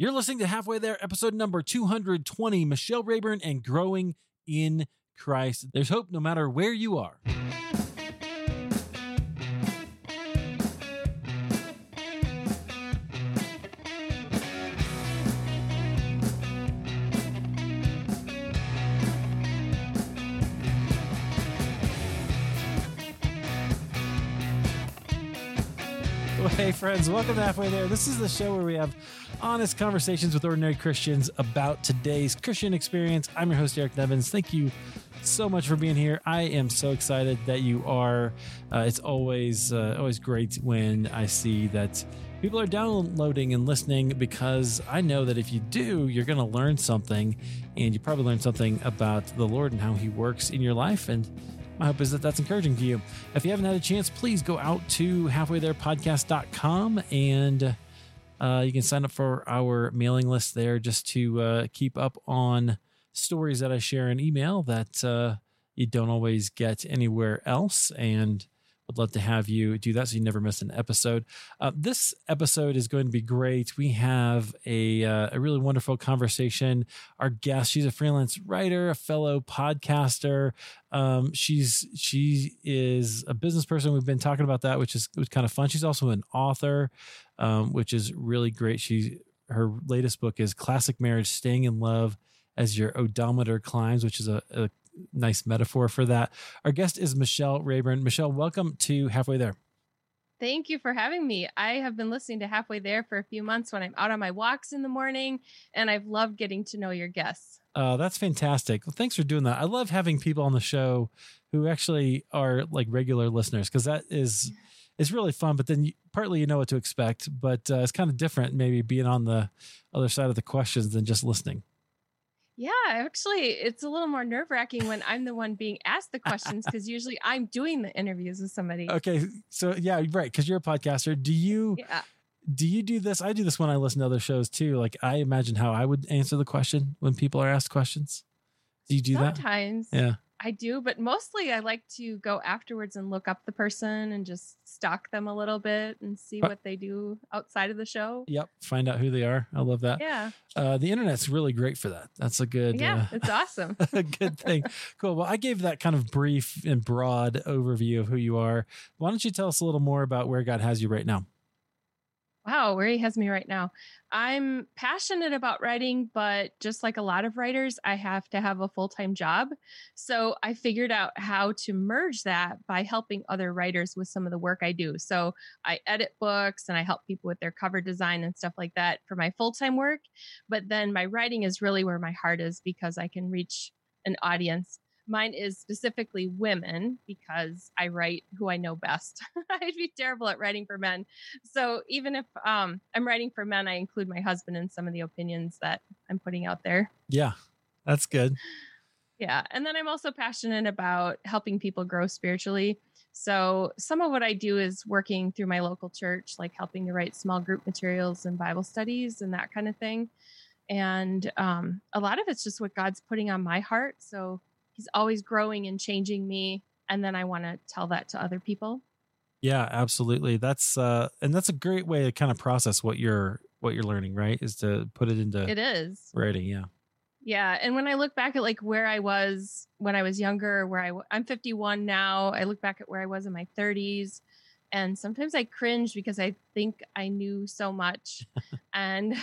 You're listening to Halfway There, episode number 220 Michelle Rayburn and Growing in Christ. There's hope no matter where you are. Hey, friends, welcome to Halfway There. This is the show where we have honest conversations with ordinary Christians about today's Christian experience. I'm your host, Eric Nevins. Thank you so much for being here. I am so excited that you are. Uh, it's always uh, always great when I see that people are downloading and listening because I know that if you do, you're going to learn something, and you probably learn something about the Lord and how He works in your life and my hope is that that's encouraging to you. If you haven't had a chance, please go out to halfwaytherepodcast.com and uh, you can sign up for our mailing list there just to uh, keep up on stories that I share in email that uh, you don't always get anywhere else. And would love to have you do that so you never miss an episode. Uh, this episode is going to be great. We have a, uh, a really wonderful conversation. Our guest, she's a freelance writer, a fellow podcaster. Um, she's she is a business person. We've been talking about that, which is was kind of fun. She's also an author, um, which is really great. She her latest book is Classic Marriage: Staying in Love as Your Odometer Climbs, which is a, a nice metaphor for that. Our guest is Michelle Rayburn. Michelle, welcome to Halfway There. Thank you for having me. I have been listening to Halfway There for a few months when I'm out on my walks in the morning, and I've loved getting to know your guests. Oh, that's fantastic. Well, thanks for doing that. I love having people on the show who actually are like regular listeners because that is it's really fun. But then you, partly you know what to expect, but uh, it's kind of different maybe being on the other side of the questions than just listening. Yeah, actually, it's a little more nerve wracking when I'm the one being asked the questions because usually I'm doing the interviews with somebody. Okay, so yeah, right, because you're a podcaster. Do you? Yeah. Do you do this? I do this when I listen to other shows too. Like I imagine how I would answer the question when people are asked questions. Do you do Sometimes, that? Sometimes. Yeah. I do, but mostly I like to go afterwards and look up the person and just stalk them a little bit and see what they do outside of the show. Yep, find out who they are. I love that. Yeah, uh, the internet's really great for that. That's a good. Yeah, uh, it's awesome. a good thing. cool. Well, I gave that kind of brief and broad overview of who you are. Why don't you tell us a little more about where God has you right now? Wow, where he has me right now. I'm passionate about writing, but just like a lot of writers, I have to have a full time job. So I figured out how to merge that by helping other writers with some of the work I do. So I edit books and I help people with their cover design and stuff like that for my full time work. But then my writing is really where my heart is because I can reach an audience Mine is specifically women because I write who I know best. I'd be terrible at writing for men. So even if um, I'm writing for men, I include my husband in some of the opinions that I'm putting out there. Yeah, that's good. Yeah. And then I'm also passionate about helping people grow spiritually. So some of what I do is working through my local church, like helping to write small group materials and Bible studies and that kind of thing. And um, a lot of it's just what God's putting on my heart. So he's always growing and changing me and then i want to tell that to other people. Yeah absolutely. That's uh and that's a great way to kind of process what you're what you're learning right? Is to put it into it is. writing yeah. Yeah and when i look back at like where i was when i was younger where i i'm 51 now i look back at where i was in my 30s and sometimes i cringe because i think i knew so much and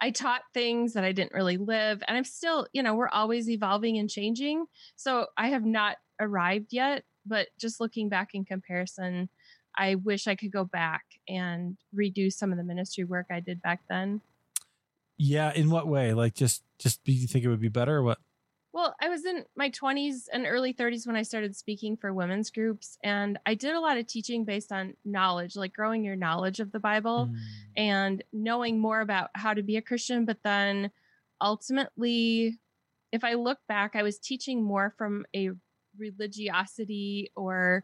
I taught things that I didn't really live. And I'm still, you know, we're always evolving and changing. So I have not arrived yet, but just looking back in comparison, I wish I could go back and redo some of the ministry work I did back then. Yeah, in what way? Like just just do you think it would be better or what? Well, I was in my 20s and early 30s when I started speaking for women's groups. And I did a lot of teaching based on knowledge, like growing your knowledge of the Bible mm. and knowing more about how to be a Christian. But then ultimately, if I look back, I was teaching more from a religiosity or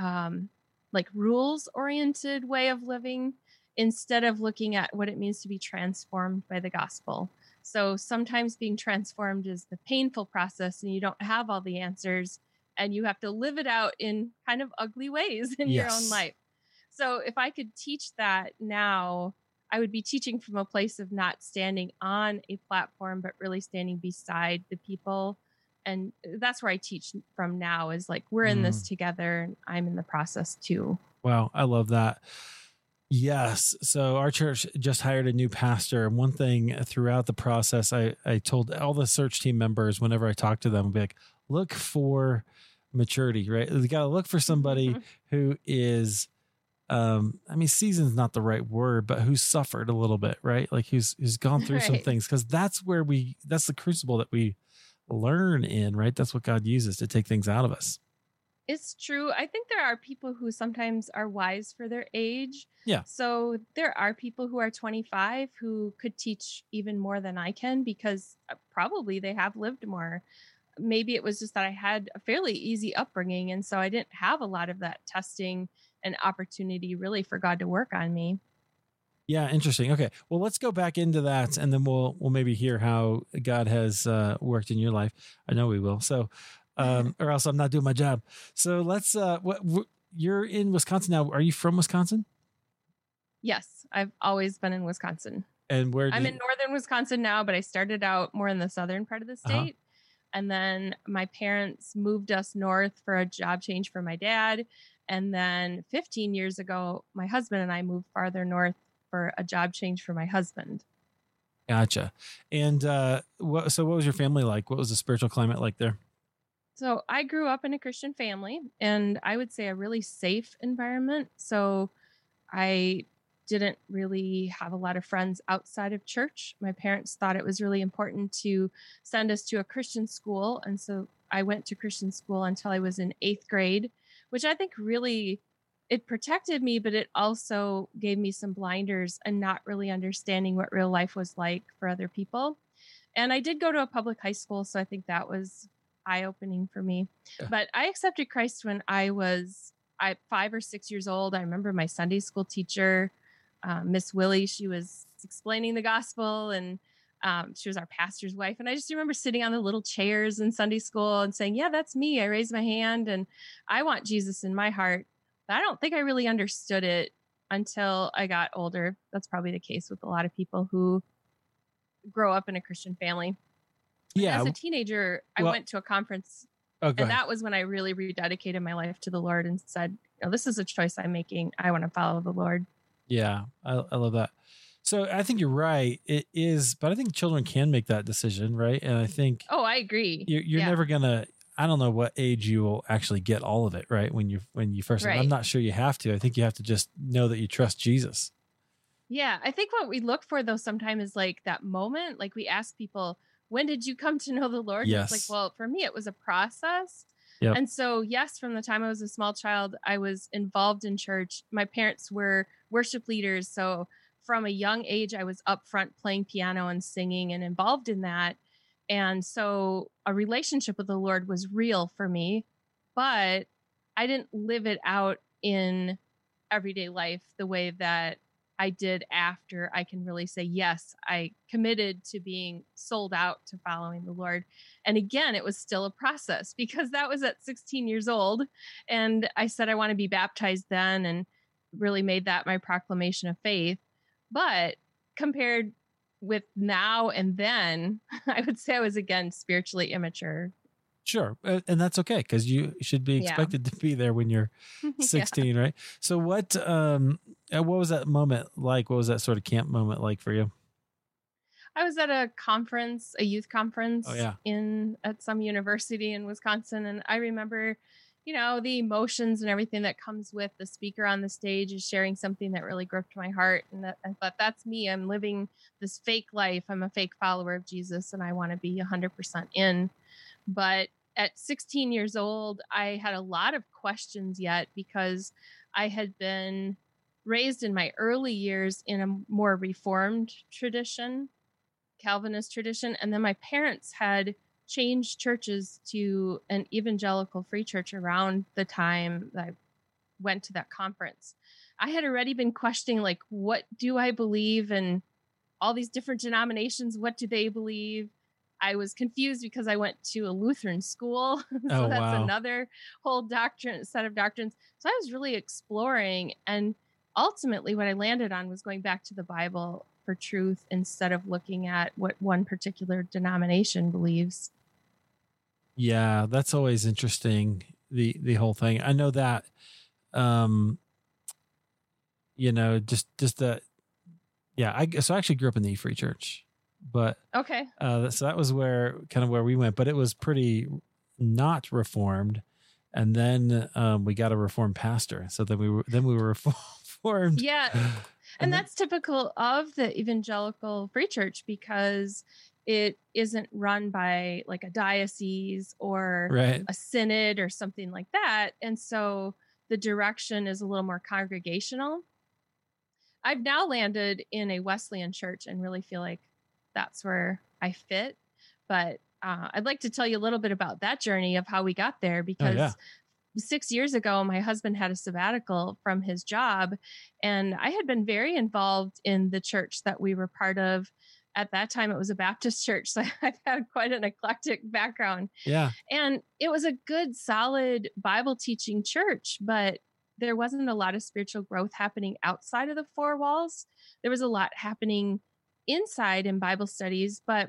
um, like rules oriented way of living instead of looking at what it means to be transformed by the gospel. So sometimes being transformed is the painful process and you don't have all the answers and you have to live it out in kind of ugly ways in yes. your own life. So if I could teach that now, I would be teaching from a place of not standing on a platform, but really standing beside the people. And that's where I teach from now is like, we're in this mm. together and I'm in the process too. Wow. I love that. Yes. So our church just hired a new pastor. And one thing throughout the process, I, I told all the search team members whenever I talked to them, I'd be like, look for maturity, right? You got to look for somebody who is, um, I mean, season's not the right word, but who's suffered a little bit, right? Like who's, who's gone through some things. Cause that's where we, that's the crucible that we learn in, right? That's what God uses to take things out of us. It's true. I think there are people who sometimes are wise for their age. Yeah. So there are people who are 25 who could teach even more than I can because uh, probably they have lived more. Maybe it was just that I had a fairly easy upbringing. And so I didn't have a lot of that testing and opportunity really for God to work on me. Yeah, interesting. Okay, well, let's go back into that, and then we'll we'll maybe hear how God has uh, worked in your life. I know we will. So, um, or else I'm not doing my job. So let's. Uh, what wh- you're in Wisconsin now? Are you from Wisconsin? Yes, I've always been in Wisconsin. And where? Do I'm you- in northern Wisconsin now, but I started out more in the southern part of the state. Uh-huh. And then my parents moved us north for a job change for my dad. And then 15 years ago, my husband and I moved farther north for a job change for my husband. Gotcha. And uh, what? So, what was your family like? What was the spiritual climate like there? So I grew up in a Christian family and I would say a really safe environment. So I didn't really have a lot of friends outside of church. My parents thought it was really important to send us to a Christian school. And so I went to Christian school until I was in eighth grade, which I think really it protected me, but it also gave me some blinders and not really understanding what real life was like for other people. And I did go to a public high school, so I think that was eye opening for me. Yeah. But I accepted Christ when I was I five or six years old. I remember my Sunday school teacher, uh, Miss Willie. She was explaining the gospel, and um, she was our pastor's wife. And I just remember sitting on the little chairs in Sunday school and saying, "Yeah, that's me." I raised my hand, and I want Jesus in my heart. But I don't think I really understood it until I got older. That's probably the case with a lot of people who grow up in a Christian family Yeah. as a teenager, I went to a conference, oh, and ahead. that was when I really rededicated my life to the Lord and said, "You know, this is a choice I'm making. I want to follow the Lord." Yeah, I, I love that. So I think you're right. It is, but I think children can make that decision, right? And I think Oh, I agree. you're, you're Yeah. never gonna. I don't know what age you will actually get all of it, right? When you when you first, I'm not sure you have to. I think you have to just know that you trust Jesus. Yeah, I think what we look for though sometimes is like that moment. Like we ask people, "When did you come to know the Lord?" And It's Yes. like, well, for me, it was a process. Yep. And so, yes, from the time I was a small child, I was involved in church. My parents were worship leaders, so from a young age, I was up front playing piano and singing and involved in that. And so, a relationship with the Lord was real for me, but I didn't live it out in everyday life the way that I did after I can really say, yes, I committed to being sold out to following the Lord. And again, it was still a process because that was at 16 years old. And I said, I want to be baptized then and really made that my proclamation of faith. But compared with now and then, I would say I was again spiritually immature. Sure, and that's okay because you should be Yeah. expected to be there when you're Yeah. 16, right? So what um Uh, what was that moment like? What was that sort of camp moment like for you? I was at a conference, a youth conference Oh, yeah. in at some university in Wisconsin and I remember you know the emotions and everything that comes with the speaker on the stage is sharing something that really gripped my heart and that I thought that's me I'm living this fake life I'm a fake follower of Jesus and I want to be 100% in but at 16 years old I had a lot of questions yet because I had been raised in my early years in a more reformed tradition Calvinist tradition. And then my parents had changed churches to an evangelical free church around the time that I went to that conference. I had already been questioning, like, what do I believe? And all these different denominations, what do they believe? I was confused because I went to a Lutheran school. so Oh, that's wow. another whole doctrine set of doctrines. So I was really exploring and ultimately, what I landed on was going back to the Bible for truth instead of looking at what one particular denomination believes. Yeah, that's always interesting. The the whole thing. I know that um you know, just just that yeah, I so I actually grew up in the Free Church. But okay. Uh so that was where kind of where we went, but it was pretty not reformed. And then um we got a reformed pastor. So then we were then we were reformed. Yeah. And, and that's typical of the evangelical free church because it isn't run by like a diocese or right. a synod or something like that. And so the direction is a little more congregational. I've now landed in a Wesleyan church and really feel like that's where I fit. But uh, I'd like to tell you a little bit about that journey of how we got there because oh, yeah. Six years ago, my husband had a sabbatical from his job, and I had been very involved in the church that we were part of at that time it was a Baptist church. So I've had quite an eclectic background. Yeah. And it was a good, solid Bible teaching church, but there wasn't a lot of spiritual growth happening outside of the four walls. There was a lot happening inside in Bible studies, but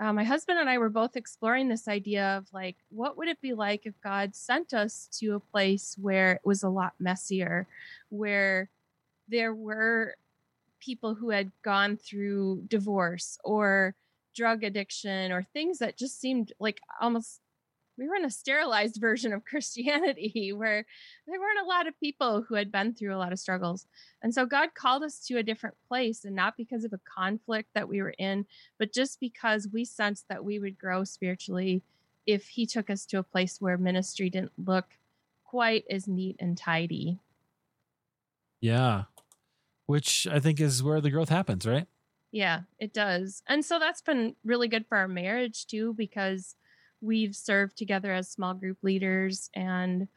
uh, my husband and I were both exploring this idea of like, what would it be like if God sent us to a place where it was a lot messier, where there were people who had gone through divorce or drug addiction or things that just seemed like almost we were in a sterilized version of Christianity where there weren't a lot of people who had been through a lot of struggles. And so God called us to a different place, and not because of a conflict that we were in, but just because we sensed that we would grow spiritually if He took us to a place where ministry didn't look quite as neat and tidy. Yeah which I think is where the growth happens, right? Yeah, it does. And so that's been really good for our marriage too, because we've served together as small group leaders and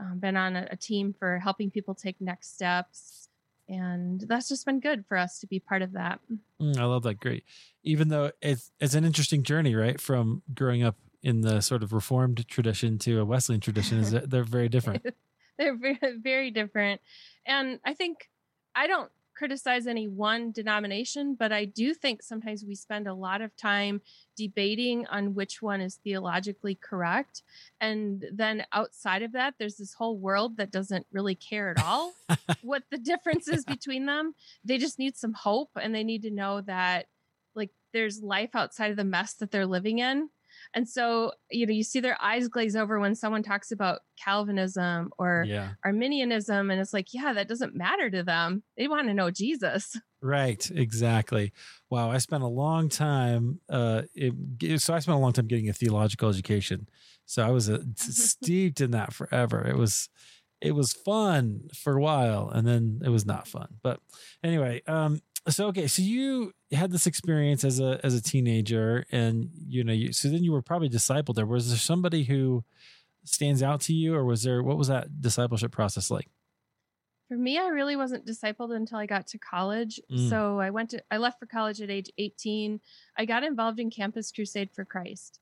um, been on a, a team for helping people take next steps. And that's just been good for us to be part of that. Mm, I love that. Great. Even though it's, it's an interesting journey, right? From growing up in the sort of reformed tradition to a Wesleyan tradition is they're very different. they're very, very different. And I think I don't criticize any one denomination, but I do think sometimes we spend a lot of time debating on which one is theologically correct. And then outside of that, there's this whole world that doesn't really care at all what the difference is between them. They just need some hope and they need to know that like there's life outside of the mess that they're living in and so, you know, you see their eyes glaze over when someone talks about Calvinism or yeah. Arminianism. And it's like, yeah, that doesn't matter to them. They want to know Jesus. Right. Exactly. Wow. I spent a long time. Uh, it, so I spent a long time getting a theological education. So I was uh, steeped in that forever. It was, it was fun for a while and then it was not fun. But anyway, um, so okay, so you had this experience as a as a teenager, and you know, you, so then you were probably discipled there. Was there somebody who stands out to you, or was there what was that discipleship process like? For me, I really wasn't discipled until I got to college. Mm. So I went to I left for college at age 18. I got involved in Campus Crusade for Christ.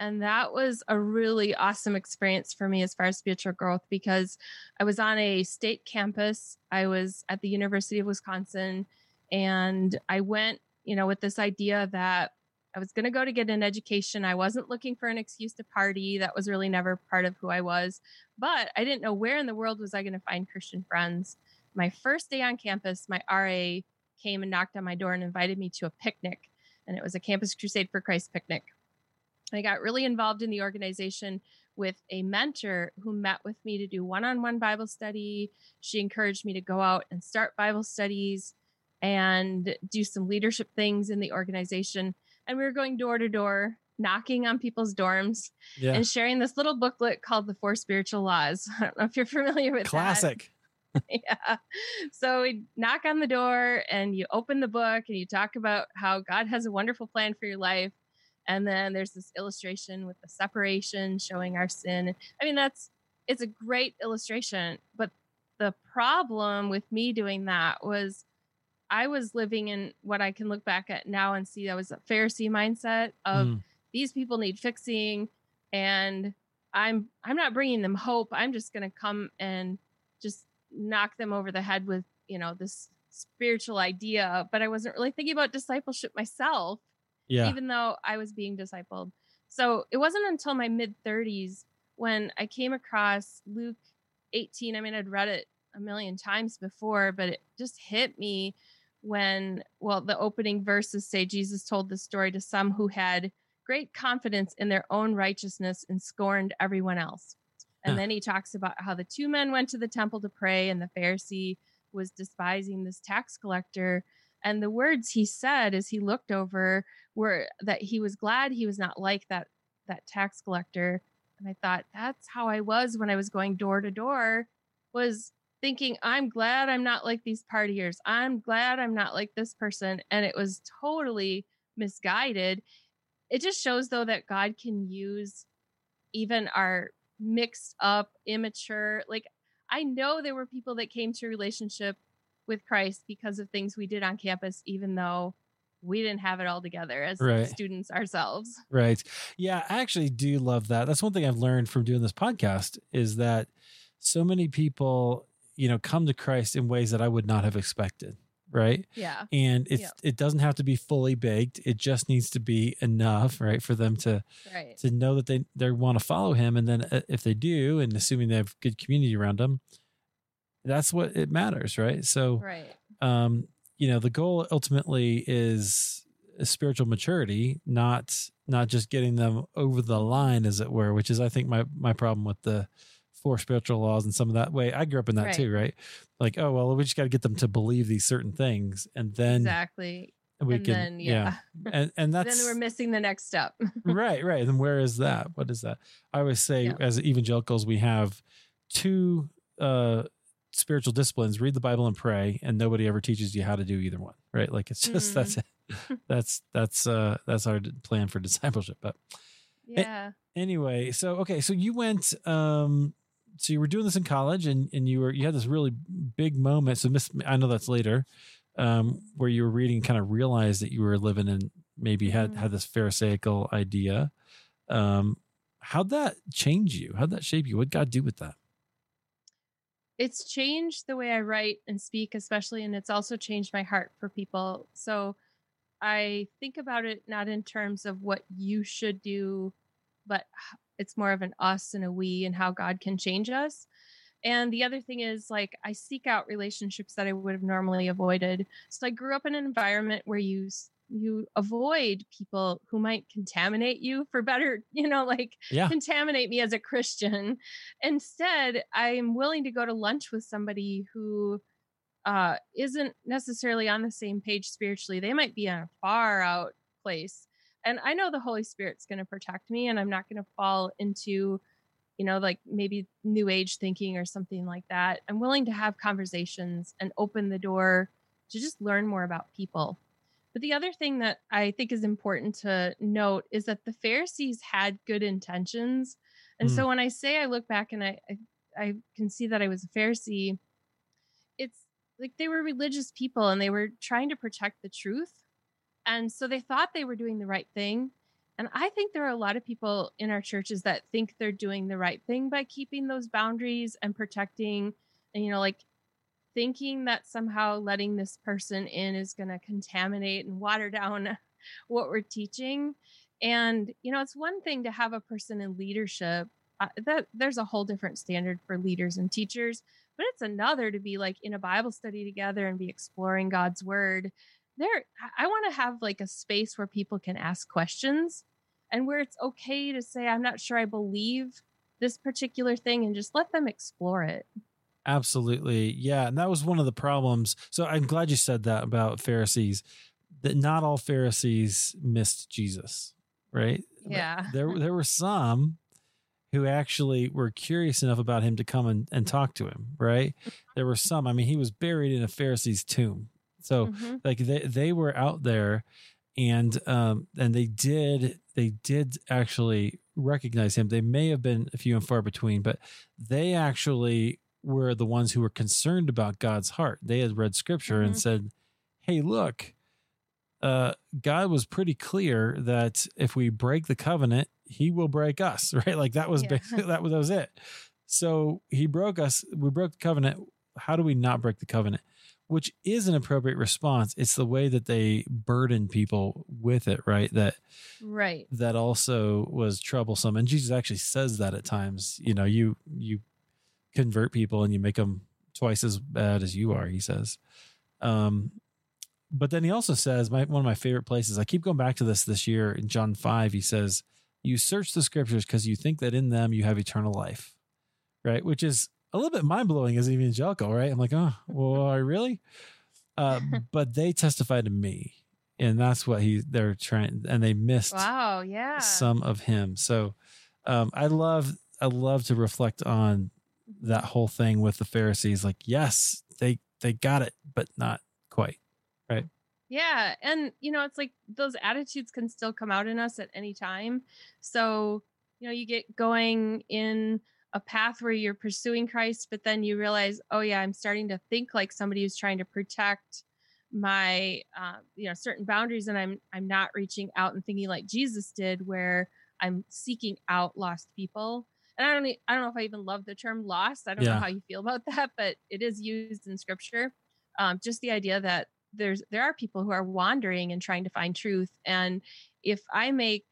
And that was a really awesome experience for me as far as spiritual growth because I was on a state campus. I was at the University of Wisconsin and I went, you know, with this idea that I was going to go to get an education. I wasn't looking for an excuse to party. That was really never part of who I was. But I didn't know where in the world was I going to find Christian friends. My first day on campus, my RA came and knocked on my door and invited me to a picnic. And it was a Campus Crusade for Christ picnic. I got really involved in the organization with a mentor who met with me to do one on one Bible study. She encouraged me to go out and start Bible studies and do some leadership things in the organization. And we were going door to door, knocking on people's dorms yeah. and sharing this little booklet called The Four Spiritual Laws. I don't know if you're familiar with Classic. yeah. So we knock on the door and you open the book and you talk about how God has a wonderful plan for your life. And then there's this illustration with the separation showing our sin. I mean, that's it's a great illustration, but the problem with me doing that was I was living in what I can look back at now and see that was a Pharisee mindset of mm. these people need fixing and I'm I'm not bringing them hope. I'm just going to come and just knock them over the head with you know, this spiritual idea, but I wasn't really thinking about discipleship myself, Yeah. even though I was being discipled. So it wasn't until my mid 30s when I came across Luke 18. I mean, I'd read it a million times before, but it just hit me when, well, the opening verses say Jesus told the story to some who had great confidence in their own righteousness and scorned everyone else. And Huh. then he talks about how the two men went to the temple to pray, and the Pharisee was despising this tax collector. And the words he said as he looked over were that he was glad he was not like that that tax collector. And I thought that's how I was when I was going door to door, was thinking, I'm glad I'm not like these partiers. I'm glad I'm not like this person. And it was totally misguided. It just shows though that God can use even our mixed up, immature, like I know there were people that came to relationship with Christ because of things we did on campus, even though we didn't have it all together as Right. students ourselves. Right. Yeah, I actually do love that. That's one thing I've learned from doing this podcast is that so many people, you know, come to Christ in ways that I would not have expected. Right. Yeah. And it's Yeah. it doesn't have to be fully baked. It just needs to be enough, right, for them to Right. to know that they they want to follow him. And then uh, if they do, and assuming they have good community around them, that's what it matters, right? So Right. um, you know, the goal ultimately is spiritual maturity, not not just getting them over the line, as it were, which is I think my my problem with the four spiritual laws and some of that way. I grew up in that Right. too, right? Like, oh well, we just got to get them to believe these certain things, and then exactly. we and can, then yeah. and and that's then we're missing the next step. right, right. Then where is that? What is that? I always say, Yeah. as evangelicals, we have two uh, spiritual disciplines: read the Bible and pray. And nobody ever teaches you how to do either one, right? Like it's just Mhm. that's it. that's that's uh that's our plan for discipleship. But yeah. anyway, so okay, so you went. um so you were doing this in college, and and you were you had this really big moment. So miss, I know that's later, um, where you were reading, kind of realized that you were living in maybe had Mhm. had this pharisaical idea. Um, how'd that change you? How'd that shape you? What God do with that? It's changed the way I write and speak, especially, and it's also changed my heart for people. So I think about it not in terms of what you should do, but it's more of an us and a we and how God can change us. And the other thing is, like, I seek out relationships that I would have normally avoided. So I grew up in an environment where you you avoid people who might contaminate you for better, you know, like Yeah. contaminate me as a Christian. Instead, I am willing to go to lunch with somebody who uh, isn't necessarily on the same page spiritually. They might be on a far out place. And I know the Holy Spirit's going to protect me and I'm not going to fall into, you know, like maybe new age thinking or something like that. I'm willing to have conversations and open the door to just learn more about people. But the other thing that I think is important to note is that the Pharisees had good intentions. And Mm. so when I say I look back and I, I I can see that I was a Pharisee, it's like they were religious people and they were trying to protect the truth. And so they thought they were doing the right thing. And I think there are a lot of people in our churches that think they're doing the right thing by keeping those boundaries and protecting, and, you know, like thinking that somehow letting this person in is going to contaminate and water down what we're teaching. And, you know, it's one thing to have a person in leadership. Uh, that there's a whole different standard for leaders and teachers, but it's another to be like in a Bible study together and be exploring God's word. There, I- I want to have like a space where people can ask questions and where it's okay to say, I'm not sure I believe this particular thing and just let them explore it. Absolutely. Yeah. And that was one of the problems. So I'm glad you said that about Pharisees, that not all Pharisees missed Jesus, right? Yeah. There, there were some who actually were curious enough about him to come and, and talk to him, right? There were some, I mean, he was buried in a Pharisee's tomb. So Mhm. like they, they were out there and um and they did they did actually recognize him they may have been a few and far between but they actually were the ones who were concerned about god's heart they had read scripture and Mhm. said hey look uh god was pretty clear that if we break the covenant he will break us right like that was Yeah. basically that was, that was it so he broke us we broke the covenant how do we not break the covenant which is an appropriate response. It's the way that they burden people with it, right? That right. That also was troublesome. And Jesus actually says that at times. You know, you you convert people and you make them twice as bad as you are. He says. Um, but then he also says, my one of my favorite places. I keep going back to this this year in John five. He says, "You search the scriptures because you think that in them you have eternal life." Right, which is a little bit mind blowing as evangelical, right? I'm like, oh, well, I really? Uh, but they testify to me, and that's what he they're trying, and they missed. Wow, yeah, some of him. So, um, I love I love to reflect on that whole thing with the Pharisees. Like, yes, they they got it, but not quite, right? Yeah, and you know, it's like those attitudes can still come out in us at any time. So, you know, you get going in a path where you're pursuing Christ, but then you realize, oh yeah, I'm starting to think like somebody who's trying to protect my uh, you know certain boundaries and i'm i'm not reaching out and thinking like jesus did where i'm seeking out lost people and i don't i don't know if i even love the term lost i don't yeah. know how you feel about that but it is used in scripture um, just the idea that there's there are people who are wandering and trying to find truth and if i make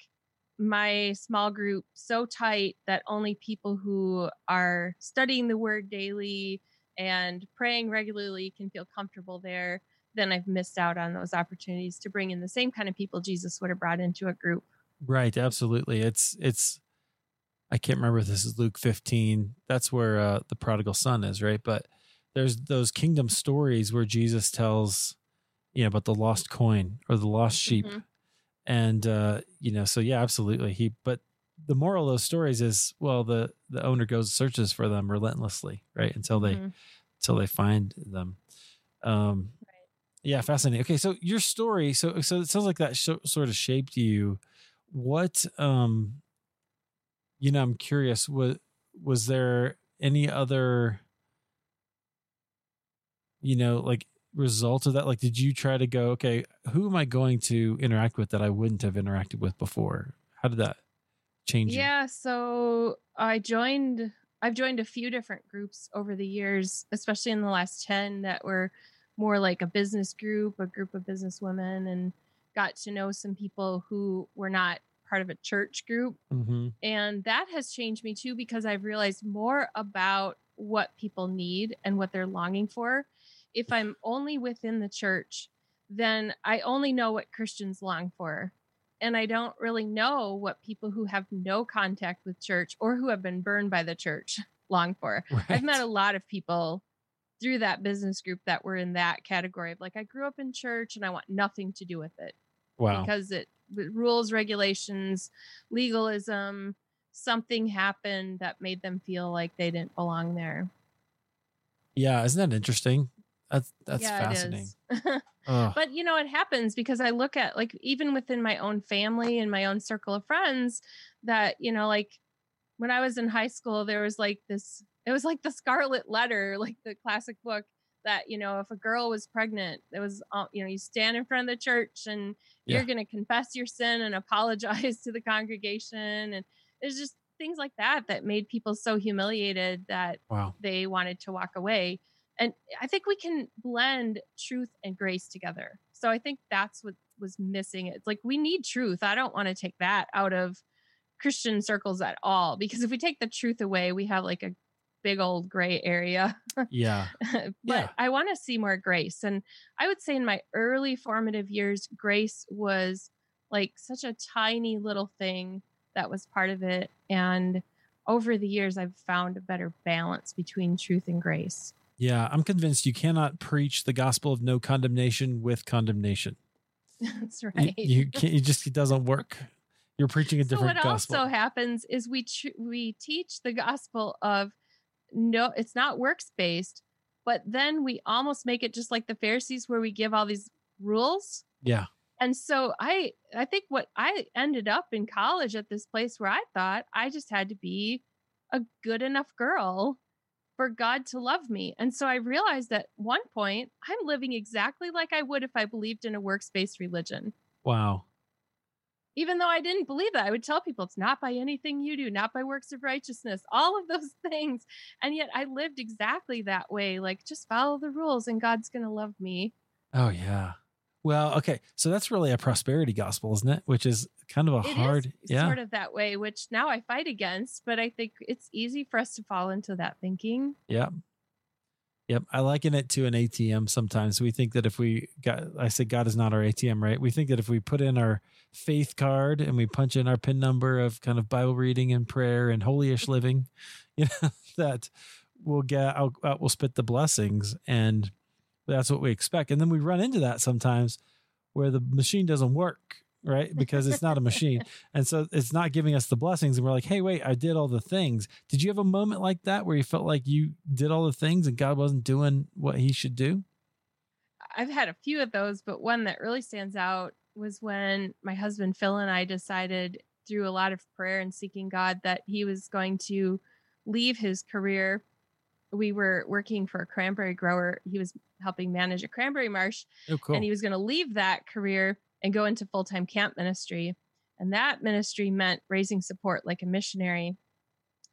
my small group so tight that only people who are studying the word daily and praying regularly can feel comfortable there, then I've missed out on those opportunities to bring in the same kind of people Jesus would have brought into a group. Right, absolutely. It's it's I can't remember if this is Luke 15. That's where uh, the prodigal son is, right? But there's those kingdom stories where Jesus tells you know about the lost coin or the lost sheep. Mm-hmm and uh, you know, so yeah, absolutely. He, but the moral of those stories is, well, the the owner goes searches for them relentlessly, right, until they mm-hmm. until they find them. Um, right. Yeah, fascinating. Okay, so your story, so so it sounds like that sh- sort of shaped you. What, um, you know, I'm curious. Was was there any other, you know, like result of that? Like, did you try to go, okay, who am I going to interact with that I wouldn't have interacted with before? How did that change yeah, you? so I joined, I've joined a few different groups over the years, especially in the last 10 that were more like a business group, a group of business women, and got to know some people who were not part of a church group. Mm-hmm. And that has changed me too because I've realized more about what people need and what they're longing for if I'm only within the church, then I only know what Christians long for. And I don't really know what people who have no contact with church or who have been burned by the church long for. Right. I've met a lot of people through that business group that were in that category of like, I grew up in church and I want nothing to do with it. Wow. Because it, it rules, regulations, legalism, something happened that made them feel like they didn't belong there. Yeah, isn't that interesting? That's that's yeah, fascinating. but you know, it happens because I look at like even within my own family and my own circle of friends that, you know, like when I was in high school, there was like this it was like the scarlet letter, like the classic book that, you know, if a girl was pregnant, it was uh, you know, you stand in front of the church and yeah. you're going to confess your sin and apologize to the congregation and it's just things like that that made people so humiliated that wow. they wanted to walk away and i think we can blend truth and grace together so i think that's what was missing it's like we need truth i don't want to take that out of christian circles at all because if we take the truth away we have like a big old gray area yeah but yeah. i want to see more grace and i would say in my early formative years grace was like such a tiny little thing that was part of it and over the years i've found a better balance between truth and grace yeah, I'm convinced you cannot preach the gospel of no condemnation with condemnation. That's right. You, you can't. It just it doesn't work. You're preaching a different so what gospel. also happens is we tr- we teach the gospel of no, it's not works based, but then we almost make it just like the Pharisees, where we give all these rules. Yeah. And so I I think what I ended up in college at this place where I thought I just had to be a good enough girl for God to love me. And so I realized at one point, I'm living exactly like I would if I believed in a works based religion. Wow. Even though I didn't believe that, I would tell people it's not by anything you do, not by works of righteousness, all of those things. And yet I lived exactly that way like, just follow the rules and God's going to love me. Oh, yeah. Well, okay. So that's really a prosperity gospel, isn't it? Which is kind of a It hard, yeah. sort of that way, which now I fight against, but I think it's easy for us to fall into that thinking. Yep. Yep. I liken it to an ATM sometimes. We think that if we got, I say God is not our ATM, right? We think that if we put in our faith card and we punch in our PIN number of kind of Bible reading and prayer and holyish living, you know, that we'll get, out, we'll spit the blessings. And that's what we expect. And then we run into that sometimes where the machine doesn't work right? Because it's not a machine. and so it's not giving us the blessings. And we're like, hey, wait, I did all the things. Did you have a moment like that where you felt like you did all the things and God wasn't doing what he should do? I've had a few of those, but one that really stands out was when my husband Phil and I decided through a lot of prayer and seeking God that he was going to leave his career. We were working for a cranberry grower. He was helping manage a cranberry marsh. Oh, cool. And he was going to leave that career and go into full time camp ministry. And that ministry meant raising support like a missionary.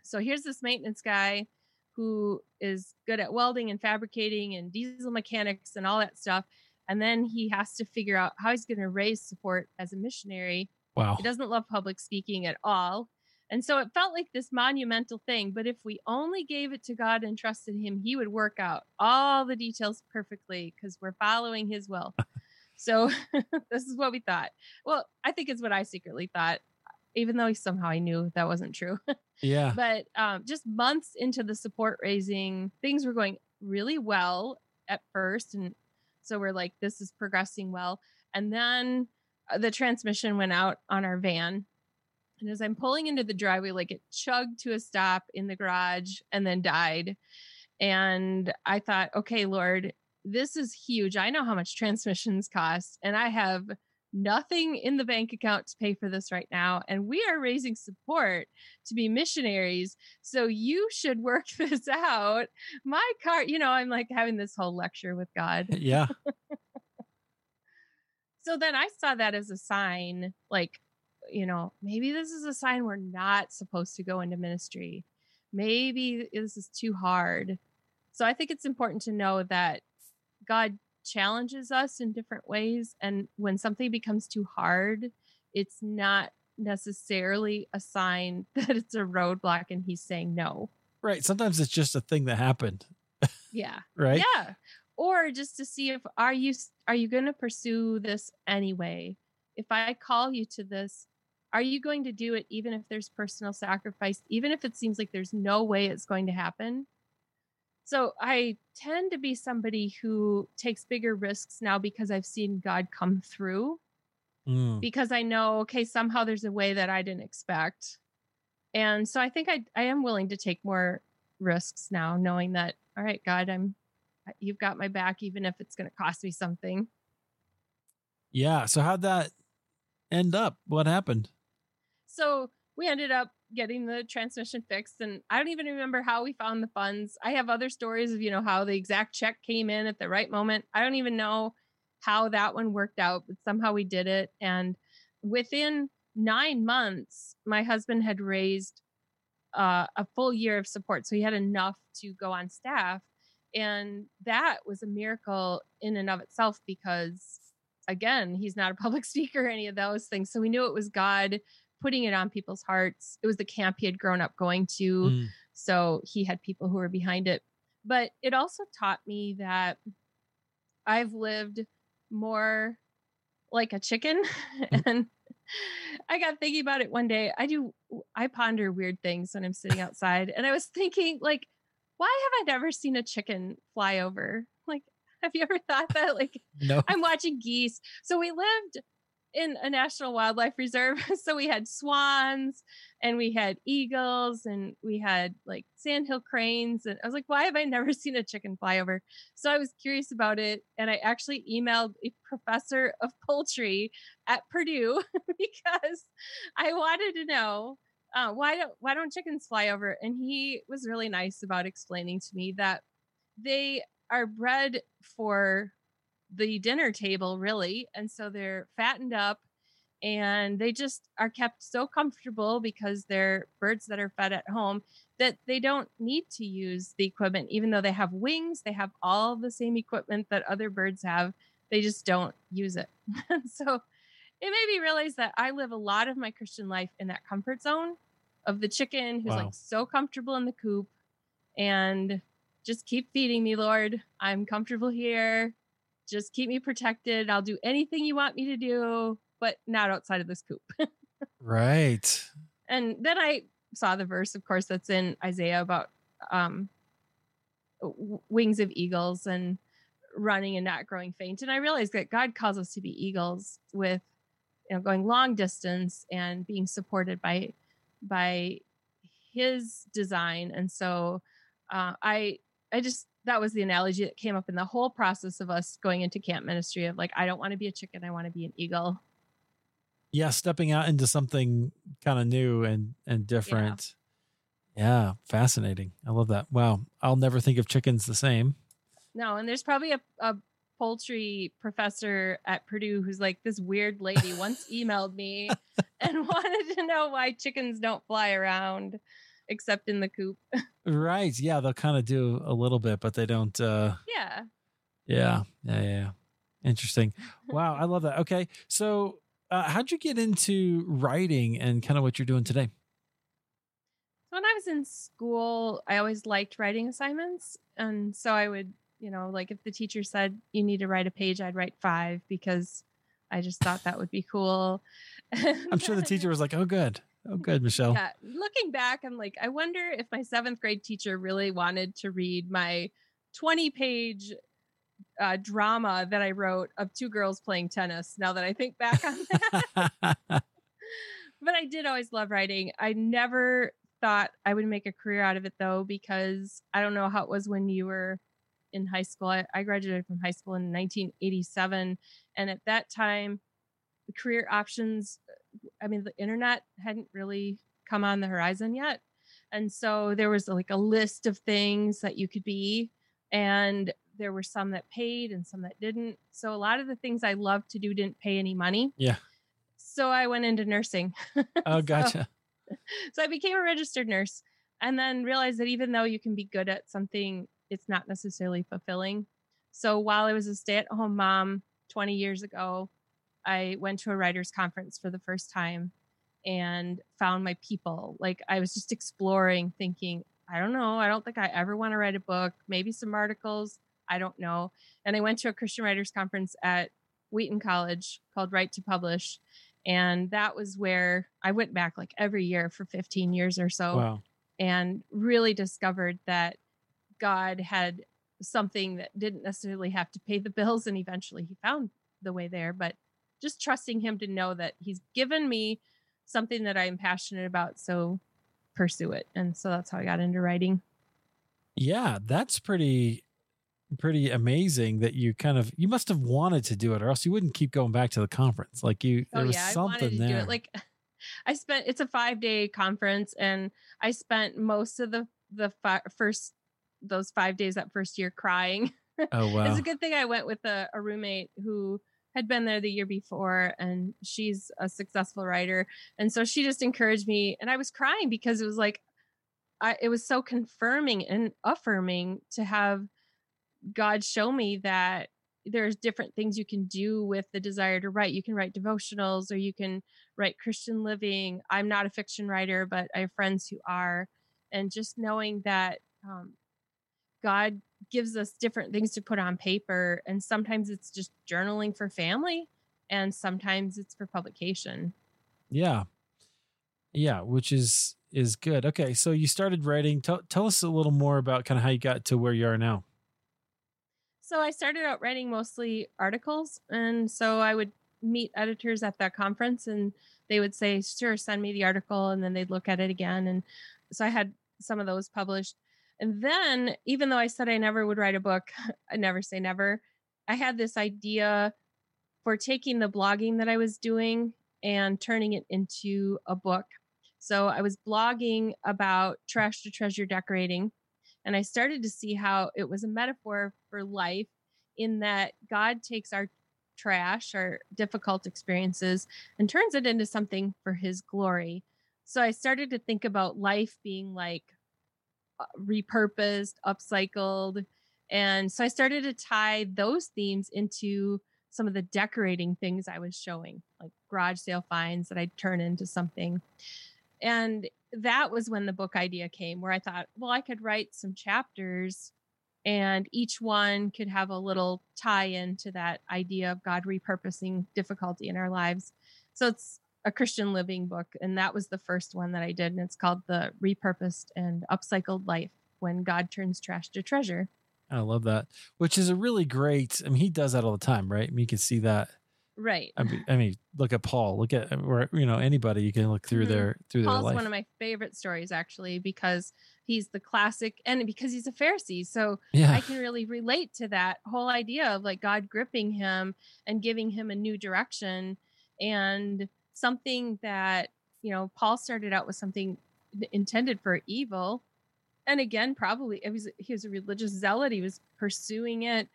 So here's this maintenance guy who is good at welding and fabricating and diesel mechanics and all that stuff. And then he has to figure out how he's going to raise support as a missionary. Wow. He doesn't love public speaking at all. And so it felt like this monumental thing. But if we only gave it to God and trusted Him, He would work out all the details perfectly because we're following His will. So this is what we thought. Well, I think it's what I secretly thought, even though somehow I knew that wasn't true. yeah. But um, just months into the support raising, things were going really well at first. And so we're like, this is progressing well. And then uh, the transmission went out on our van. And as I'm pulling into the driveway, like it chugged to a stop in the garage and then died. And I thought, okay, Lord, this is huge. I know how much transmissions cost, and I have nothing in the bank account to pay for this right now. And we are raising support to be missionaries. So you should work this out. My car, you know, I'm like having this whole lecture with God. Eh, yeah. so then I saw that as a sign, like, you know, maybe this is a sign we're not supposed to go into ministry. Maybe this is too hard. So I think it's important to know that God challenges us in different ways. And when something becomes too hard, it's not necessarily a sign that it's a roadblock and he's saying no. Right. Sometimes it's just a thing that happened. Yeah. right. Yeah. Or just to see if are you are you going to pursue this anyway? If I call you to this, are you going to do it even if there's personal sacrifice, even if it seems like there's no way it's going to happen? So I tend to be somebody who takes bigger risks now because I've seen God come through. Mm. Because I know, okay, somehow there's a way that I didn't expect. And so I think I I am willing to take more risks now, knowing that, all right, God, I'm you've got my back, even if it's gonna cost me something. Yeah. So how'd that end up? What happened? So we ended up getting the transmission fixed and i don't even remember how we found the funds. I have other stories of you know how the exact check came in at the right moment. I don't even know how that one worked out but somehow we did it and within nine months my husband had raised uh, a full year of support so he had enough to go on staff and that was a miracle in and of itself because again he's not a public speaker or any of those things so we knew it was god putting it on people's hearts. It was the camp he had grown up going to. Mm. So he had people who were behind it. But it also taught me that I've lived more like a chicken. and I got thinking about it one day. I do, I ponder weird things when I'm sitting outside. and I was thinking, like, why have I never seen a chicken fly over? Like, have you ever thought that? Like, no. I'm watching geese. So we lived in a national wildlife reserve. so we had swans and we had eagles and we had like sandhill cranes. And I was like, why have I never seen a chicken fly over? So I was curious about it. And I actually emailed a professor of poultry at Purdue because I wanted to know uh, why don't why don't chickens fly over? And he was really nice about explaining to me that they are bred for the dinner table really and so they're fattened up and they just are kept so comfortable because they're birds that are fed at home that they don't need to use the equipment even though they have wings they have all the same equipment that other birds have they just don't use it. So it made me realize that i live a lot of my christian life in that comfort zone of the chicken who's Wow. like so comfortable in the coop and just keep feeding me lord. I'm comfortable here just keep me protected i'll do anything you want me to do but not outside of this coop Right. and then I saw the verse, of course, that's in Isaiah about um, wings of eagles and running and not growing faint. And I realized that God calls us to be eagles with, you know, going long distance and being supported by by His design. And so, uh, I I just that was the analogy that came up in the whole process of us going into camp ministry of like I don't want to be a chicken, I want to be an eagle. Yeah, stepping out into something kind of new and and different. Yeah. fascinating. I love that. Wow, I'll never think of chickens the same. No, and there's probably a, a poultry professor at Purdue who's like this weird lady once emailed me and wanted to know why chickens don't fly around except in the coop. Right. Yeah, they'll kind of do a little bit, but they don't. uh Yeah. Yeah. Yeah. Yeah. Interesting. Wow, I love that. Okay, so uh, how'd you get into writing and kind of what you're doing today? So when I was in school, I always liked writing assignments. And so I would, you know, like if the teacher said you need to write a page, I'd write five because I just thought that would be cool. I'm sure the teacher was like, "Oh, good. Oh, good, Michelle." yeah looking back i'm like i wonder if my seventh grade teacher really wanted to read my 20 page uh, drama that i wrote of two girls playing tennis now that i think back on that. But i did always love writing. I never thought i would make a career out of it though because i don't know how it was when you were in high school. I, I graduated from high school in 1987 and at that time the career options I mean, the internet hadn't really come on the horizon yet. And so there was like a list of things that you could be. And there were some that paid and some that didn't. So a lot of the things I loved to do didn't pay any money. Yeah. So I went into nursing. oh, So- gotcha. so I became a registered nurse and then realized that even though you can be good at something, it's not necessarily fulfilling. So while I was a stay at home mom 20 years ago, I went to a writers conference for the first time and found my people. Like I was just exploring, thinking, I don't know, I don't think I ever want to write a book, maybe some articles, I don't know. And I went to a Christian writers conference at Wheaton College called Write to Publish. And that was where I went back like every year for 15 years or so Wow. and really discovered that God had something that didn't necessarily have to pay the bills. And eventually he found the way there, but just trusting him to know that he's given me something that I'm passionate about. So pursue it. And so that's how I got into writing. Yeah, that's pretty pretty amazing that you kind of you must have wanted to do it or else you wouldn't keep going back to the conference. Like you oh, there oh was yeah, I something wanted to there. do it. Like I spent it's a five day conference, and I spent most of the the fi- first those five days that first year crying. oh wow. It's a good thing I went with a, a roommate who had been there the year before, and she's a successful writer, and so she just encouraged me, and I was crying because it was like, I it was so confirming and affirming to have God show me that there's different things you can do with the desire to write. You can write devotionals or you can write Christian living. I'm not a fiction writer, but I have friends who are. And just knowing that um, God gives us different things to put on paper. And sometimes it's just journaling for family, and sometimes it's for publication. Yeah. Yeah, which is is good. Okay, so you started writing. Tell tell us a little more about kind of how you got to where you are now. So I started out writing mostly articles. And so I would meet editors at that conference and they would say, sure, send me the article. And then they'd look at it again. And so I had some of those published. And then, even though I said I never would write a book, I never say never, I had this idea for taking the blogging that I was doing and turning it into a book. So I was blogging about trash to treasure decorating. And I started to see how it was a metaphor for life in that God takes our trash our difficult experiences and turns it into something for his glory. So I started to think about life being like Uh, repurposed, upcycled. And so I started to tie those themes into some of the decorating things I was showing, like garage sale finds that I'd turn into something. And that was when the book idea came, where I thought, well, I could write some chapters and each one could have a little tie in to that idea of God repurposing difficulty in our lives. So it's a Christian living book. And that was the first one that I did. And it's called The Repurposed and Upcycled Life When God Turns Trash to Treasure. I love that, which is a really great. I mean, he does that all the time, right? I mean, you can see that. Right. I mean, I mean, look at Paul. Look at or you know anybody. You can look through mm-hmm. their through Paul's their life. one of my favorite stories actually because he's the classic and because he's a Pharisee. So yeah. I can really relate to that whole idea of like God gripping him and giving him a new direction and something that, you know, Paul started out with something intended for evil. And again probably it was he was a religious zealot. He was pursuing it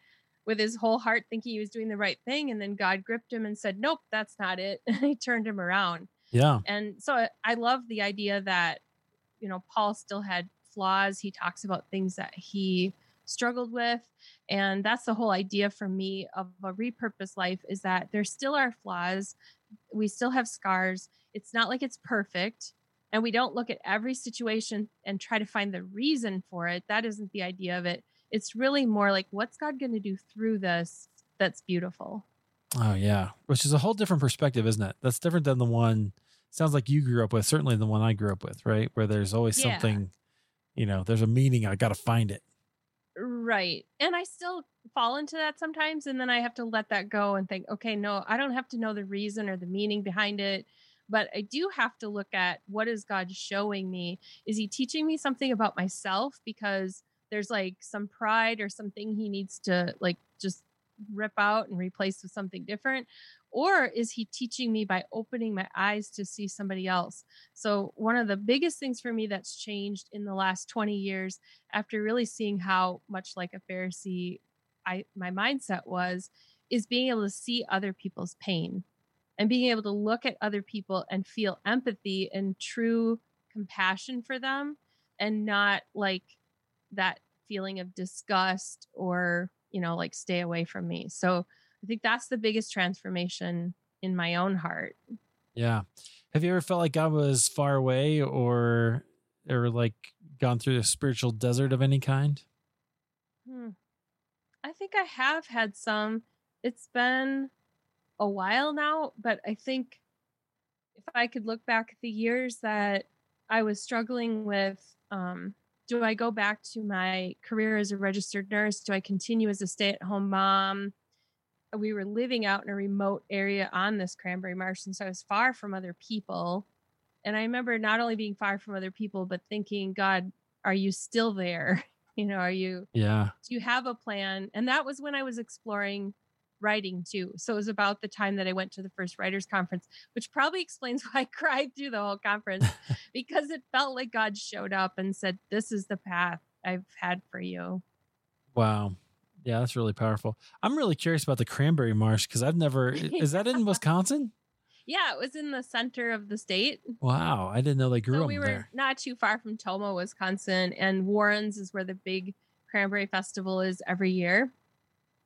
with his whole heart thinking he was doing the right thing. And then god gripped him and said nope that's not it. And he turned him around. Yeah. And so I, I love the idea that you know paul still had flaws. He talks about things that he struggled with. And that's the whole idea for me of a repurposed life is that there still are flaws we still have scars. It's not like it's perfect and we don't look at every situation and try to find the reason for it. That isn't the idea of it. It's really more like what's god going to do through this that's beautiful? Oh yeah. Which is a whole different perspective isn't it? That's different than the one sounds like you grew up with certainly the one i grew up with right? Where there's always yeah. something you know there's a meaning i gotta find it right and i still fall into that sometimes and then i have to let that go and think okay no i don't have to know the reason or the meaning behind it but I do have to look at what is God showing me? Is he teaching me something about myself because there's like some pride or something he needs to like just rip out and replace with something different? Or is he teaching me by opening my eyes to see somebody else? So, one of the biggest things for me that's changed in the last 20 years, after really seeing how much like a Pharisee I, my mindset was, is being able to see other people's pain and being able to look at other people and feel empathy and true compassion for them and not like that feeling of disgust or you know like stay away from me so i think that's the biggest transformation in my own heart yeah have you ever felt like god was far away or or like gone through a spiritual desert of any kind hmm. i think i have had some it's been a while now, but I think if I could look back at the years that I was struggling with, um, do I go back to my career as a registered nurse? Do I continue as a stay at home mom? We were living out in a remote area on this cranberry marsh, and so I was far from other people. And I remember not only being far from other people, but thinking, God, are you still there? You know, are you, yeah, do you have a plan? And that was when I was exploring writing too. So it was about the time that I went to the first writers conference, which probably explains why I cried through the whole conference because it felt like God showed up and said, "This is the path I've had for you." Wow. Yeah, that's really powerful. I'm really curious about the cranberry marsh because I've never is that in Wisconsin? Yeah, it was in the center of the state. Wow, I didn't know they grew so we were there. not too far from Tomah, Wisconsin, and Warrens is where the big cranberry festival is every year.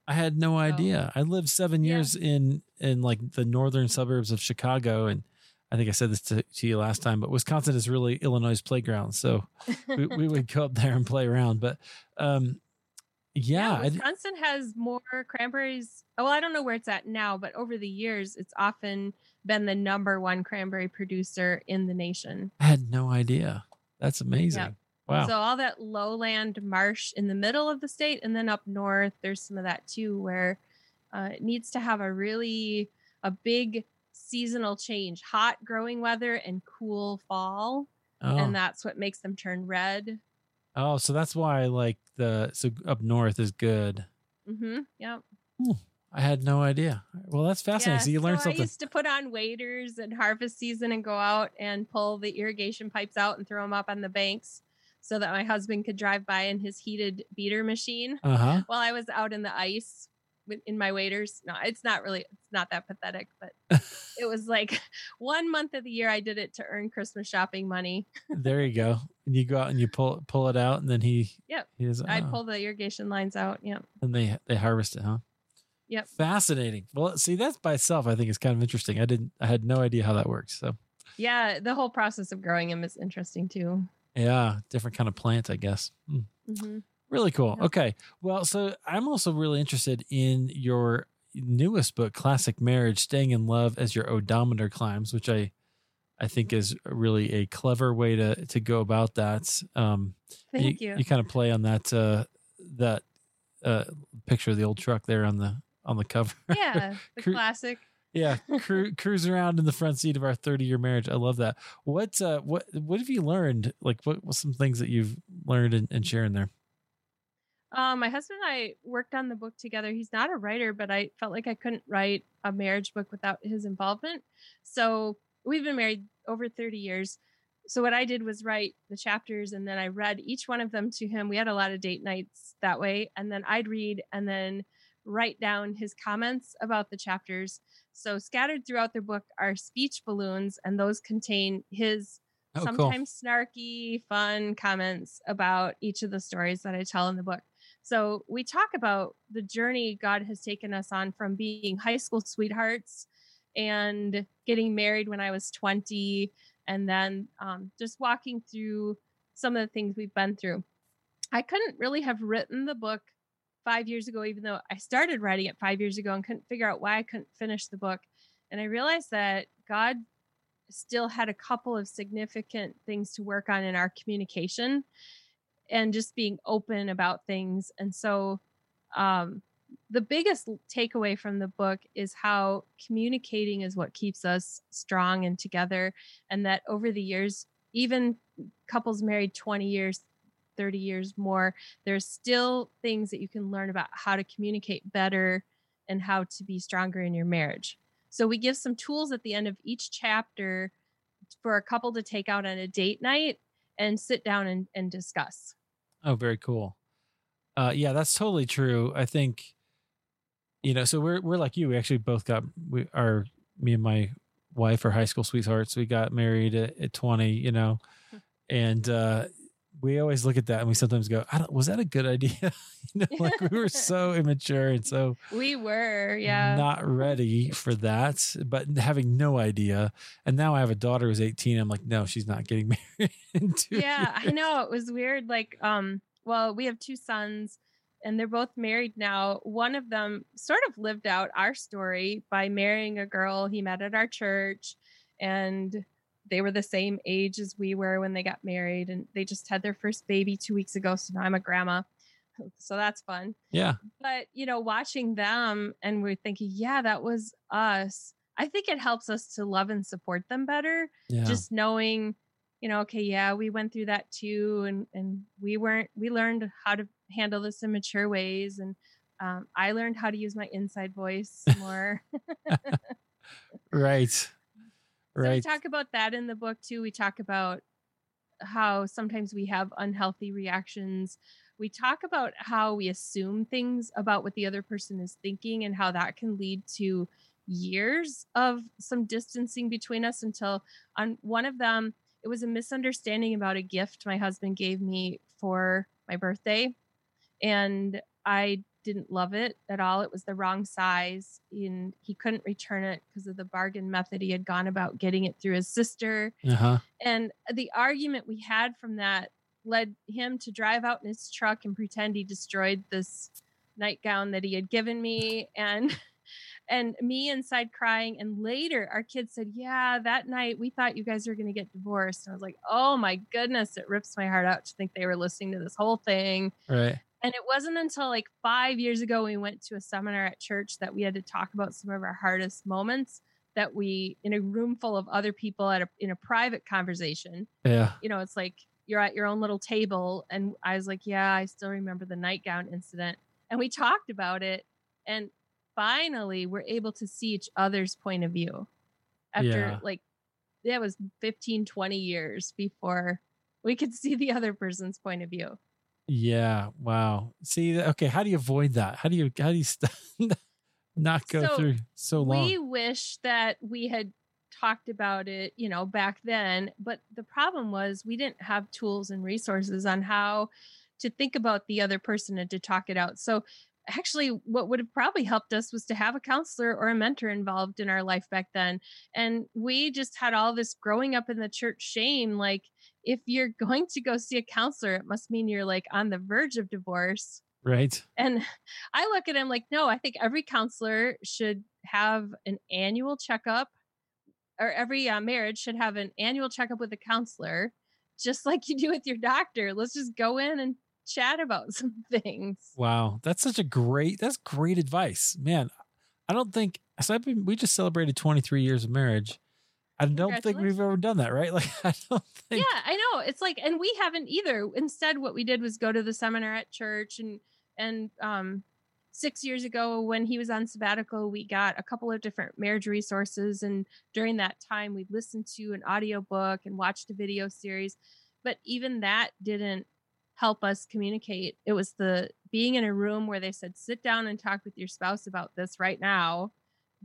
I had no idea. I lived seven years yeah. in in like the northern suburbs of Chicago, and I think I said this to, to you last time, but Wisconsin is really Illinois' playground, so we, we, would go up there and play around. But um, yeah, yeah Wisconsin has more cranberries. Well, I don't know where it's at now, but over the years, it's often been the number one cranberry producer in the nation. I had no idea. That's amazing. Yeah. Wow. So all that lowland marsh in the middle of the state, and then up north, there's some of that too, where uh, it needs to have a really a big seasonal change, hot growing weather and cool fall, oh. and that's what makes them turn red. Oh, so that's why like the so up north is good. Mm-hmm. Yep. I had no idea. Well, that's fascinating. Yeah, so you learned so something. I used to put on waders at harvest season and go out and pull the irrigation pipes out and throw them up on the banks so that my husband could drive by in his heated beater machine uh-huh. while I was out in the ice. In my waders. No, it's not really, it's not that pathetic, but it was like one month of the year I did it to earn Christmas shopping money. there you go. And you go out and you pull pull it out, and then he. Yep. He is, I oh. pull the irrigation lines out. Yep. And they they harvest it, huh? Yep. Fascinating. Well, see, that's by itself. I think is kind of interesting. I didn't. I had no idea how that works. So. Yeah, the whole process of growing them is interesting too. Yeah, different kind of plant, I guess. Hmm. hmm Really cool. Yeah. Okay. Well, so I'm also really interested in your newest book, Classic Marriage: Staying in Love as Your Odometer Climbs, which I I think is really a clever way to to go about that. Um, Thank you. You kind of play on that uh, that uh, picture of the old truck there on the on the cover. yeah, the Cru- classic. yeah, cru- cruise around in the front seat of our 30 year marriage. I love that. What uh, what what have you learned? Like, what what some things that you've learned and, and sharing there? Um, my husband and I worked on the book together. He's not a writer, but I felt like I couldn't write a marriage book without his involvement. So we've been married over 30 years. So what I did was write the chapters and then I read each one of them to him. We had a lot of date nights that way. And then I'd read and then write down his comments about the chapters. So scattered throughout the book are speech balloons, and those contain his Oh, cool. sometimes snarky, fun comments about each of the stories that I tell in the book. So we talk about the journey God has taken us on from being high school sweethearts and getting married when I was 20, and then um, just walking through some of the things we've been through. I couldn't really have written the book five years ago, even though I started writing it five years ago and couldn't figure out why I couldn't finish the book. And I realized that God still had a couple of significant things to work on in our communication and just being open about things. And so, um, the biggest takeaway from the book is how communicating is what keeps us strong and together. And that over the years, even couples married 20 years, 30 years more, there's still things that you can learn about how to communicate better and how to be stronger in your marriage. So we give some tools at the end of each chapter for a couple to take out on a date night and sit down and, and discuss. Oh, very cool. Uh, yeah, that's totally true. I think, you know, so we're we're like you. We actually both got we are me and my wife are high school sweethearts. We got married at, at twenty, you know, and uh, we always look at that and we sometimes go, I don't, was that a good idea? you know, like we were so immature and so We were, yeah. not ready for that, but having no idea. And now I have a daughter who's 18. I'm like, no, she's not getting married. yeah, I know. It was weird. Like, um, well, we have two sons and they're both married now. One of them sort of lived out our story by marrying a girl he met at our church and they were the same age as we were when they got married and they just had their first baby 2 weeks ago, so now I'm a grandma. So that's fun. Yeah. But, you know, watching them and we're thinking, yeah, that was us. I think it helps us to love and support them better Yeah. just knowing you know okay yeah we went through that too and and we weren't we learned how to handle this in mature ways and um, i learned how to use my inside voice more right. So we talk about that in the book too. We talk about how sometimes we have unhealthy reactions. We talk about how we assume things about what the other person is thinking and how that can lead to years of some distancing between us until on one of them it was a misunderstanding about a gift my husband gave me for my birthday. And i didn't love it at all it was the wrong size and he couldn't return it because of the bargain method he had gone about getting it through his sister Uh huh. and the argument we had from that led him to drive out in his truck and pretend he destroyed this nightgown that he had given me and and me inside crying and later our kids said yeah that night we thought you guys were going to get divorced and i was like oh my goodness it rips my heart out to think they were listening to this whole thing Right. And it wasn't until like five years ago we went to a seminar at church that we had to talk about some of our hardest moments that we in a room full of other people at a, in a private conversation Yeah. you know it's like you're at your own little table and i was like yeah i still remember the nightgown incident and we talked about it and finally we're able to see each other's point of view after Yeah. like that was 15 20 years before we could see the other person's point of view Yeah. Wow. See, okay. How do you avoid that? How do you, how do you st- not go So, through so long? We wish that we had talked about it, you know, back then. But the problem was we didn't have tools and resources on how to think about the other person and to talk it out. So actually what would have probably helped us was to have a counselor or a mentor involved in our life back then and we just had all this growing up in the church shame like if you're going to go see a counselor it must mean you're like on the verge of divorce right. and I look at him like, no, I think every counselor should have an annual checkup, or every uh, marriage should have an annual checkup with a counselor, just like you do with your doctor. Let's just go in and chat about some things. Wow. That's such a great, that's great advice, man. I don't think, so I've been, we just celebrated 23 years of marriage. I don't think we've ever done that, right? Like, I don't think. Yeah, I know. It's like, and we haven't either. Instead, what we did was go to the seminar at church and, and, um, six years ago when he was on sabbatical we got a couple of different marriage resources and during that time we listened to an audio book and watched a video series but even that didn't help us communicate. It was the being in a room where they said sit down and talk with your spouse about this right now.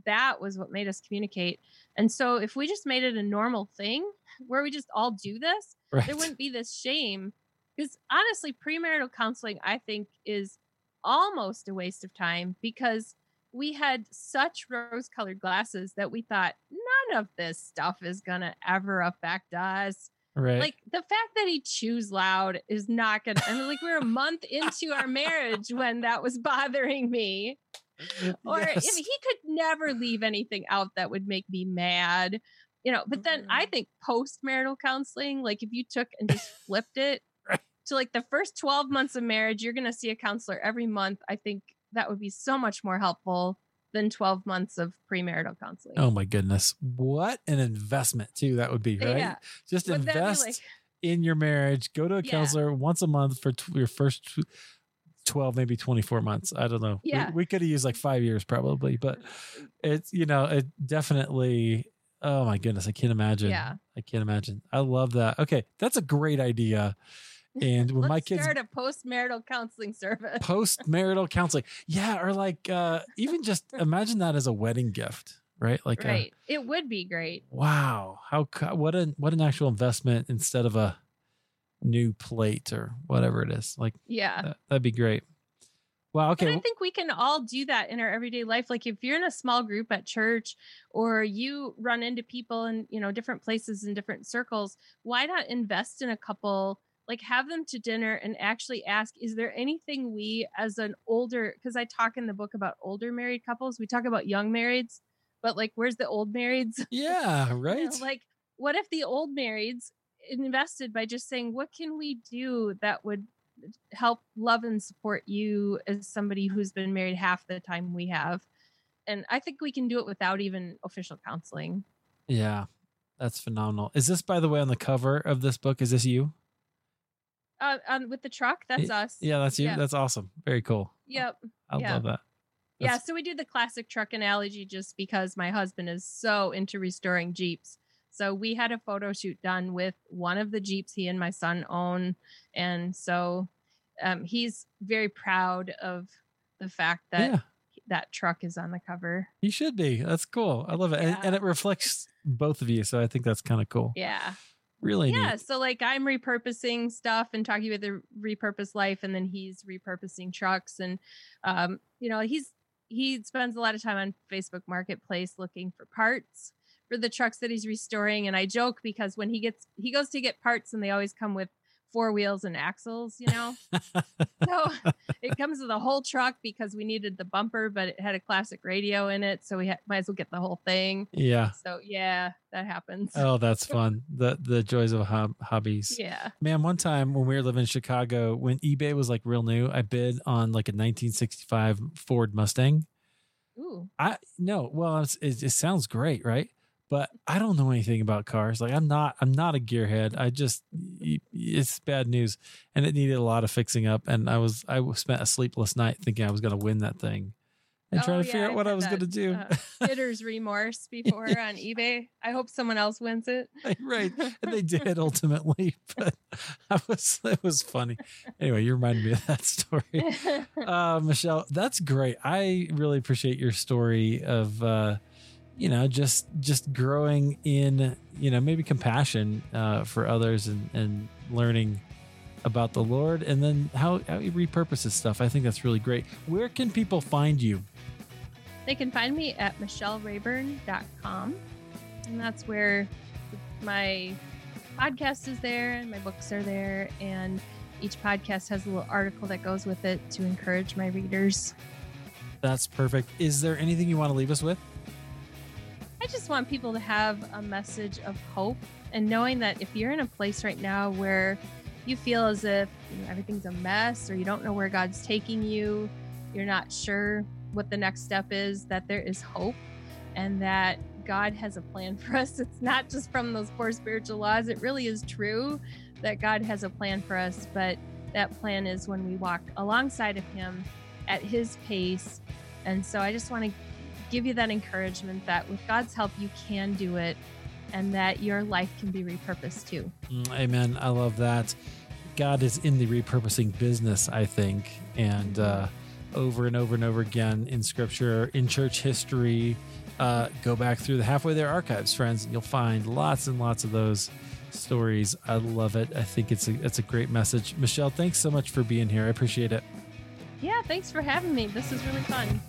That was what made us communicate. And so if we just made it a normal thing where we just all do this Right. there wouldn't be this shame. Because honestly premarital counseling i think is almost a waste of time because we had such rose colored glasses that we thought none of this stuff is gonna ever affect us right. like the fact that he chews loud is not gonna i mean like we're a month into our marriage when that was bothering me or Yes. if he could never leave anything out that would make me mad you know but then i mm-hmm. think post-marital counseling like if you took and just flipped it Right. to like the first 12 months of marriage you're going to see a counselor every month i think that would be so much more helpful than 12 months of premarital counseling Oh my goodness. What an investment too that would be, right? Yeah. Just Would invest like- in your marriage. Go to a Yeah. counselor once a month for tw- your first tw- 12 maybe 24 months. I don't know. We- Yeah. We, could have used like 5 years probably, but it's you know, it definitely Oh my goodness, I can't imagine. Yeah. I can't imagine. I love that. Okay, that's a great idea. And when my kids start a post-marital counseling service post marital counseling. Yeah, or like uh even just imagine that as a wedding gift, right? Like a, right it would be great wow, how what an what an actual investment instead of a new plate or whatever it is. Like yeah that, that'd be great. Wow, okay. And I think we can all do that in our everyday life. Like if you're in a small group at church or you run into people in, you know, different places in different circles, why not invest in a couple, like have them to dinner and actually ask, is there anything we as an older, because I talk in the book about older married couples, we talk about young marrieds, but like where's the old marrieds? yeah, You know, right. like what if the old marrieds invested by just saying, what can we do that would help love and support you as somebody who's been married half the time we have? And I think we can do it without even official counseling. yeah. That's phenomenal. Is this by the way on the cover of this book? Is this you? Uh, um, with the truck, that's us. Yeah, that's you. Yeah. That's awesome. Very cool. Yep. I Yeah. love that. Yeah. So we do the classic truck analogy just because my husband is so into restoring Jeeps. So we had a photo shoot done with one of the Jeeps he and my son own. And so um, he's very proud of the fact that yeah. that truck is on the cover. He should be. That's cool. I love it. And, and it reflects both of you. So I think that's kind of cool. Yeah. Really yeah. neat. So like I'm repurposing stuff and talking about the repurposed life, and then he's repurposing trucks. And um, you know, he's he spends a lot of time on Facebook Marketplace looking for parts for the trucks that he's restoring. And I joke because when he gets he goes to get parts and they always come with four wheels and axles, you know. so it comes with a whole truck because we needed the bumper, but it had a classic radio in it, so we ha- might as well get the whole thing. yeah. So yeah, that happens. Oh, that's fun. The the joys of hob- hobbies. yeah. Man, one time when we were living in Chicago, when eBay was like real new, I bid on like a 1965 Ford Mustang. Ooh. I no, well, it's, it, it sounds great, right? But I don't know anything about cars. Like I'm not, I'm not a gearhead. I just, it's bad news, and it needed a lot of fixing up. And I was, I spent a sleepless night thinking I was going to win that thing, and trying Oh, to figure yeah, out what I was going to do. uh, bidder's remorse before on eBay. I hope someone else wins it. right. And they did ultimately, but I was it was funny. Anyway, you reminded me of that story. Uh Michelle, that's great. I really appreciate your story of uh you know, just just growing in, you know, maybe compassion uh for others and and learning about the Lord and then how, how he repurposes stuff. I think that's really great. Where can people find you? They can find me at michellerayburn.com. And that's where my podcast is there and my books are there. And each podcast has a little article that goes with it to encourage my readers. That's perfect. Is there anything you want to leave us with? I just want people to have a message of hope and knowing that if you're in a place right now where you feel as if everything's a mess or you don't know where God's taking you, you're not sure what the next step is, that there is hope and that God has a plan for us. It's not just from those four spiritual laws, it really is true that God has a plan for us, but that plan is when we walk alongside of Him at His pace. And so I just want to give you that encouragement that with God's help, you can do it and that your life can be repurposed too. Mm, Amen. I love that. God is in the repurposing business, I think. And uh, over and over and over again in scripture, in church history, uh, go back through the halfway there archives, friends, and you'll find lots and lots of those stories. I love it. I think it's a, it's a great message. Michelle, thanks so much for being here. I appreciate it. Yeah, thanks for having me. This is really fun.